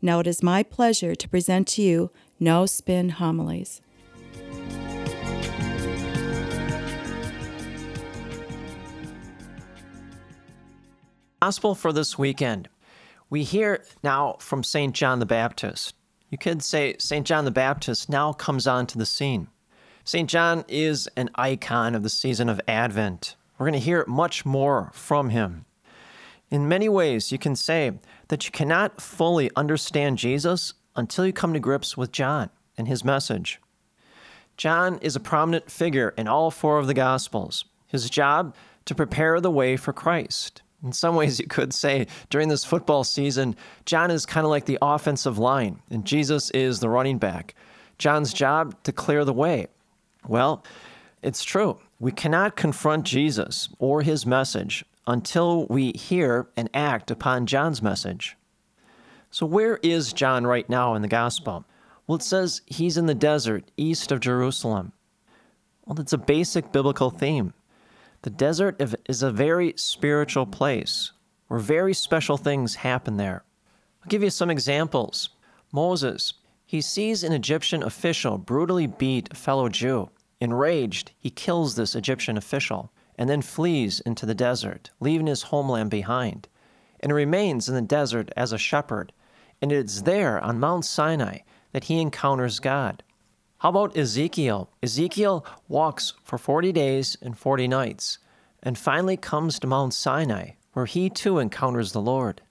Now it is my pleasure to present to you No Spin Homilies. Gospel for this weekend. We hear now from St. John the Baptist. You could say St. John the Baptist now comes onto the scene. St. John is an icon of the season of Advent. We're going to hear much more from him. In many ways, you can say that you cannot fully understand Jesus until you come to grips with John and his message. John is a prominent figure in all four of the Gospels. His job to prepare the way for Christ. In some ways, you could say during this football season, John is kind of like the offensive line, and Jesus is the running back. John's job to clear the way. Well, it's true. We cannot confront Jesus or his message until we hear and act upon John's message. So, where is John right now in the gospel? Well, it says he's in the desert east of Jerusalem. Well, that's a basic biblical theme. The desert is a very spiritual place where very special things happen there. I'll give you some examples. Moses, he sees an Egyptian official brutally beat a fellow Jew. Enraged, he kills this Egyptian official and then flees into the desert, leaving his homeland behind, and remains in the desert as a shepherd. And it is there on Mount Sinai that he encounters God. How about Ezekiel? Ezekiel walks for 40 days and 40 nights, and finally comes to Mount Sinai, where he too encounters the Lord.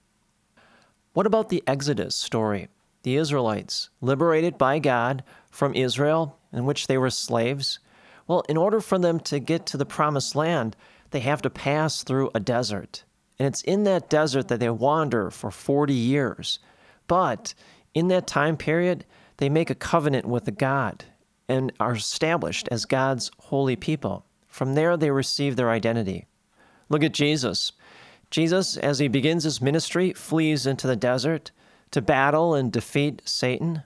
What about the Exodus story? The Israelites, liberated by God from Israel, in which they were slaves, well, in order for them to get to the promised land, they have to pass through a desert. And it's in that desert that they wander for 40 years. But in that time period, they make a covenant with the God and are established as God's holy people. From there, they receive their identity. Look at Jesus. Jesus, as he begins his ministry, flees into the desert to battle and defeat Satan.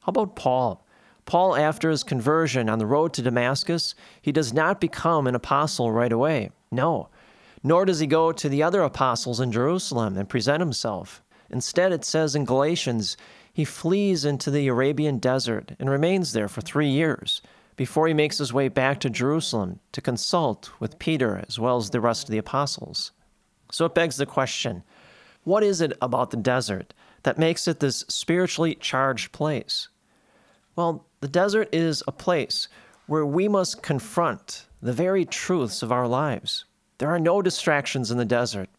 How about Paul? Paul, after his conversion on the road to Damascus, he does not become an apostle right away. No. Nor does he go to the other apostles in Jerusalem and present himself. Instead, it says in Galatians, he flees into the Arabian desert and remains there for three years before he makes his way back to Jerusalem to consult with Peter as well as the rest of the apostles. So it begs the question what is it about the desert that makes it this spiritually charged place? Well, the desert is a place where we must confront the very truths of our lives. There are no distractions in the desert.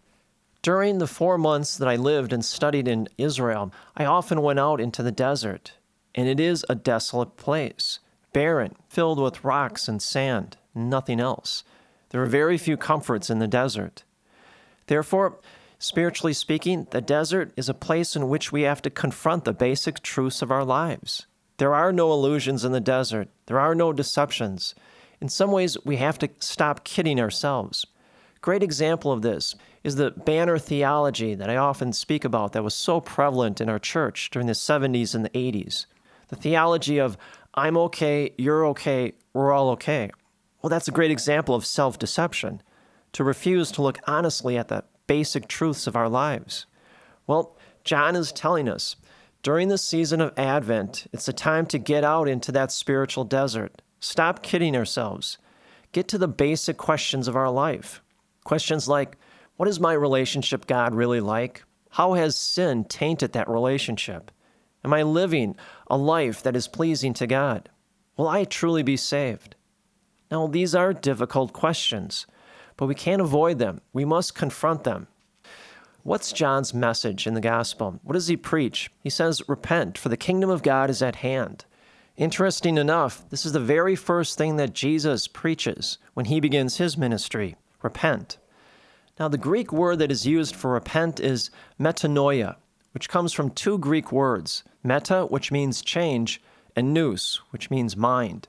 During the four months that I lived and studied in Israel, I often went out into the desert, and it is a desolate place, barren, filled with rocks and sand, nothing else. There are very few comforts in the desert. Therefore, spiritually speaking, the desert is a place in which we have to confront the basic truths of our lives. There are no illusions in the desert, there are no deceptions. In some ways, we have to stop kidding ourselves. Great example of this is the banner theology that I often speak about that was so prevalent in our church during the 70s and the 80s. The theology of, I'm okay, you're okay, we're all okay. Well, that's a great example of self deception, to refuse to look honestly at the basic truths of our lives. Well, John is telling us during the season of Advent, it's a time to get out into that spiritual desert. Stop kidding ourselves. Get to the basic questions of our life. Questions like What is my relationship God really like? How has sin tainted that relationship? Am I living a life that is pleasing to God? Will I truly be saved? Now, these are difficult questions, but we can't avoid them. We must confront them. What's John's message in the gospel? What does he preach? He says, Repent, for the kingdom of God is at hand. Interesting enough, this is the very first thing that Jesus preaches when he begins his ministry repent. Now, the Greek word that is used for repent is metanoia, which comes from two Greek words meta, which means change, and nous, which means mind.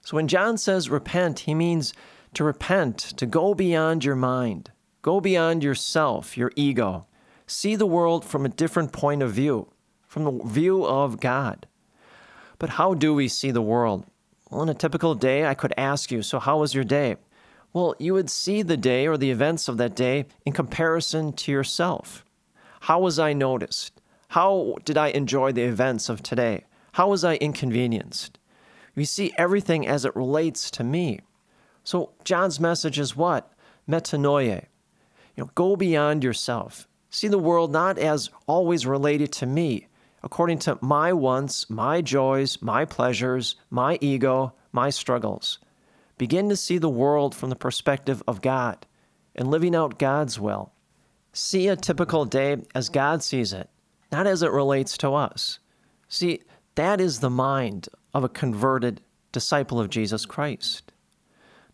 So when John says repent, he means to repent, to go beyond your mind, go beyond yourself, your ego. See the world from a different point of view, from the view of God. But how do we see the world? Well, in a typical day, I could ask you, so how was your day? Well, you would see the day or the events of that day in comparison to yourself. How was I noticed? How did I enjoy the events of today? How was I inconvenienced? We see everything as it relates to me. So John's message is what? Metanoia. You know, go beyond yourself. See the world not as always related to me, according to my wants, my joys, my pleasures, my ego, my struggles. Begin to see the world from the perspective of God and living out God's will. See a typical day as God sees it, not as it relates to us. See, that is the mind of a converted disciple of Jesus Christ.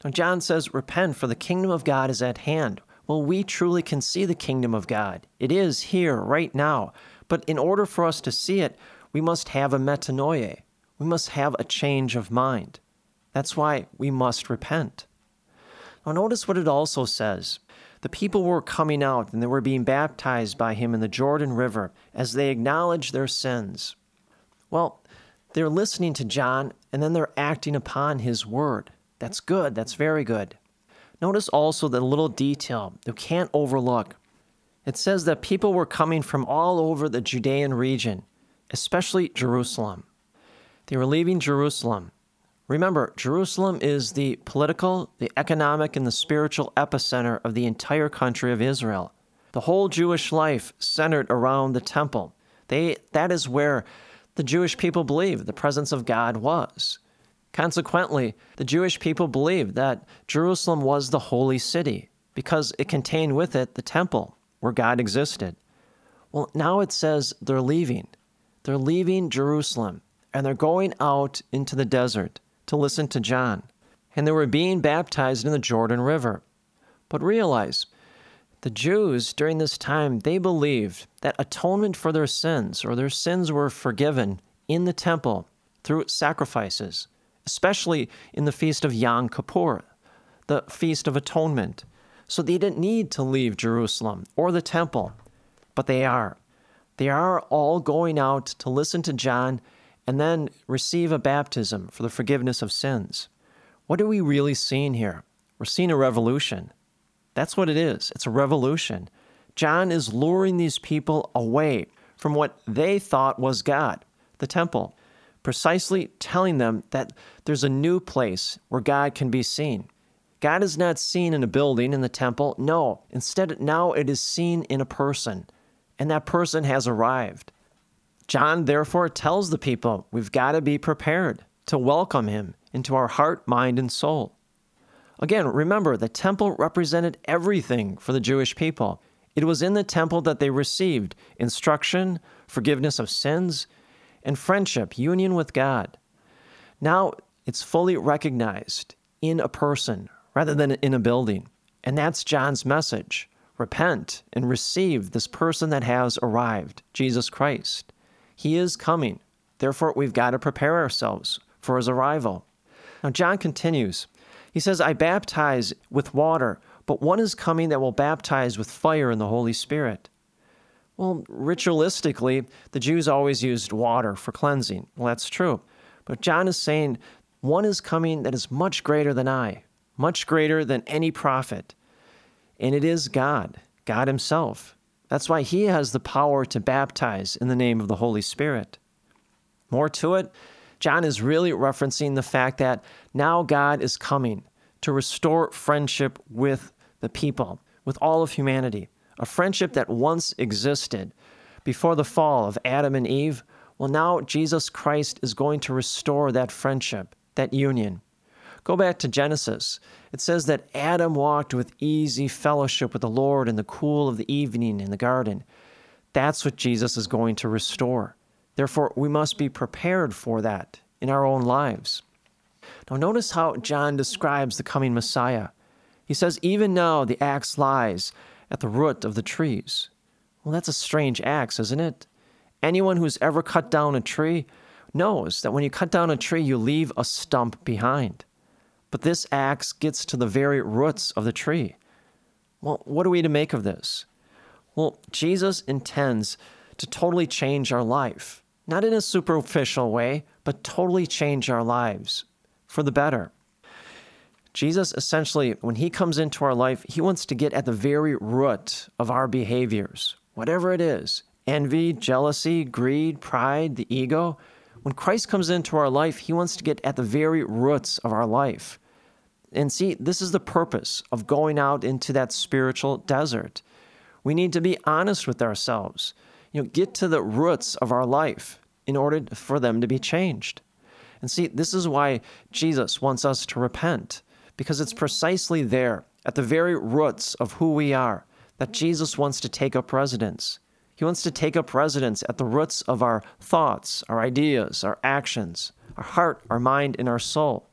Now, John says, Repent, for the kingdom of God is at hand. Well, we truly can see the kingdom of God. It is here, right now. But in order for us to see it, we must have a metanoia. We must have a change of mind. That's why we must repent. Now, notice what it also says. The people were coming out and they were being baptized by him in the Jordan River as they acknowledged their sins. Well, they're listening to John and then they're acting upon his word. That's good. That's very good. Notice also the little detail you can't overlook. It says that people were coming from all over the Judean region, especially Jerusalem. They were leaving Jerusalem Remember, Jerusalem is the political, the economic, and the spiritual epicenter of the entire country of Israel. The whole Jewish life centered around the temple. They, that is where the Jewish people believed the presence of God was. Consequently, the Jewish people believed that Jerusalem was the holy city because it contained with it the temple where God existed. Well, now it says they're leaving. They're leaving Jerusalem and they're going out into the desert to listen to John, and they were being baptized in the Jordan River. But realize, the Jews during this time, they believed that atonement for their sins or their sins were forgiven in the temple through sacrifices, especially in the feast of Yom Kippur, the feast of atonement. So they didn't need to leave Jerusalem or the temple, but they are. They are all going out to listen to John and then receive a baptism for the forgiveness of sins. What are we really seeing here? We're seeing a revolution. That's what it is. It's a revolution. John is luring these people away from what they thought was God, the temple, precisely telling them that there's a new place where God can be seen. God is not seen in a building in the temple. No, instead, now it is seen in a person, and that person has arrived. John therefore tells the people we've got to be prepared to welcome him into our heart, mind, and soul. Again, remember, the temple represented everything for the Jewish people. It was in the temple that they received instruction, forgiveness of sins, and friendship, union with God. Now it's fully recognized in a person rather than in a building. And that's John's message repent and receive this person that has arrived, Jesus Christ. He is coming. Therefore, we've got to prepare ourselves for his arrival. Now, John continues. He says, I baptize with water, but one is coming that will baptize with fire in the Holy Spirit. Well, ritualistically, the Jews always used water for cleansing. Well, that's true. But John is saying, one is coming that is much greater than I, much greater than any prophet. And it is God, God Himself. That's why he has the power to baptize in the name of the Holy Spirit. More to it, John is really referencing the fact that now God is coming to restore friendship with the people, with all of humanity. A friendship that once existed before the fall of Adam and Eve. Well, now Jesus Christ is going to restore that friendship, that union. Go back to Genesis. It says that Adam walked with easy fellowship with the Lord in the cool of the evening in the garden. That's what Jesus is going to restore. Therefore, we must be prepared for that in our own lives. Now, notice how John describes the coming Messiah. He says, Even now the axe lies at the root of the trees. Well, that's a strange axe, isn't it? Anyone who's ever cut down a tree knows that when you cut down a tree, you leave a stump behind. But this axe gets to the very roots of the tree. Well, what are we to make of this? Well, Jesus intends to totally change our life, not in a superficial way, but totally change our lives for the better. Jesus essentially, when he comes into our life, he wants to get at the very root of our behaviors, whatever it is envy, jealousy, greed, pride, the ego. When Christ comes into our life, he wants to get at the very roots of our life. And see, this is the purpose of going out into that spiritual desert. We need to be honest with ourselves, you know, get to the roots of our life in order for them to be changed. And see, this is why Jesus wants us to repent, because it's precisely there, at the very roots of who we are, that Jesus wants to take up residence. He wants to take up residence at the roots of our thoughts, our ideas, our actions, our heart, our mind, and our soul.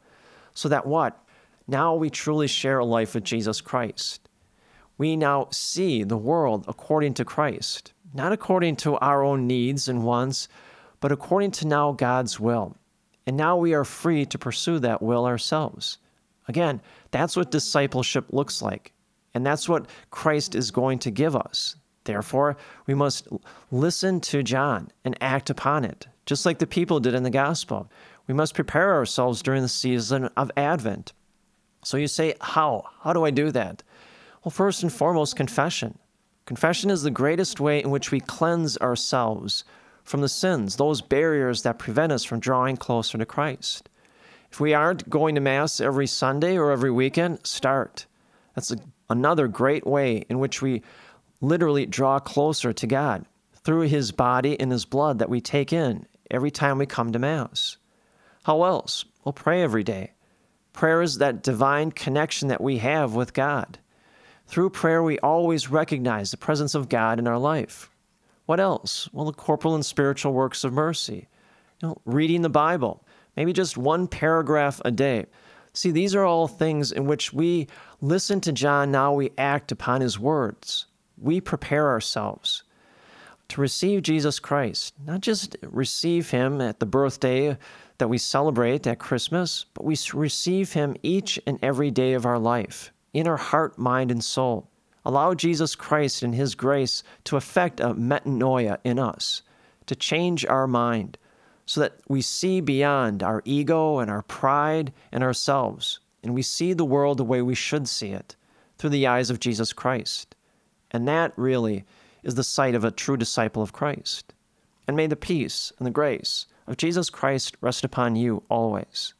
So that what? Now we truly share a life with Jesus Christ. We now see the world according to Christ, not according to our own needs and wants, but according to now God's will. And now we are free to pursue that will ourselves. Again, that's what discipleship looks like. And that's what Christ is going to give us. Therefore, we must listen to John and act upon it, just like the people did in the gospel. We must prepare ourselves during the season of Advent. So you say, How? How do I do that? Well, first and foremost, confession. Confession is the greatest way in which we cleanse ourselves from the sins, those barriers that prevent us from drawing closer to Christ. If we aren't going to Mass every Sunday or every weekend, start. That's a, another great way in which we literally draw closer to God through His body and His blood that we take in every time we come to Mass. How else? We'll pray every day. Prayer is that divine connection that we have with God. Through prayer, we always recognize the presence of God in our life. What else? Well, the corporal and spiritual works of mercy. You know, reading the Bible, maybe just one paragraph a day. See, these are all things in which we listen to John, now we act upon his words. We prepare ourselves to receive Jesus Christ, not just receive him at the birthday that we celebrate at Christmas, but we receive Him each and every day of our life, in our heart, mind, and soul. Allow Jesus Christ and His grace to effect a metanoia in us, to change our mind, so that we see beyond our ego and our pride and ourselves, and we see the world the way we should see it, through the eyes of Jesus Christ. And that really is the sight of a true disciple of Christ. And may the peace and the grace of Jesus Christ rest upon you always.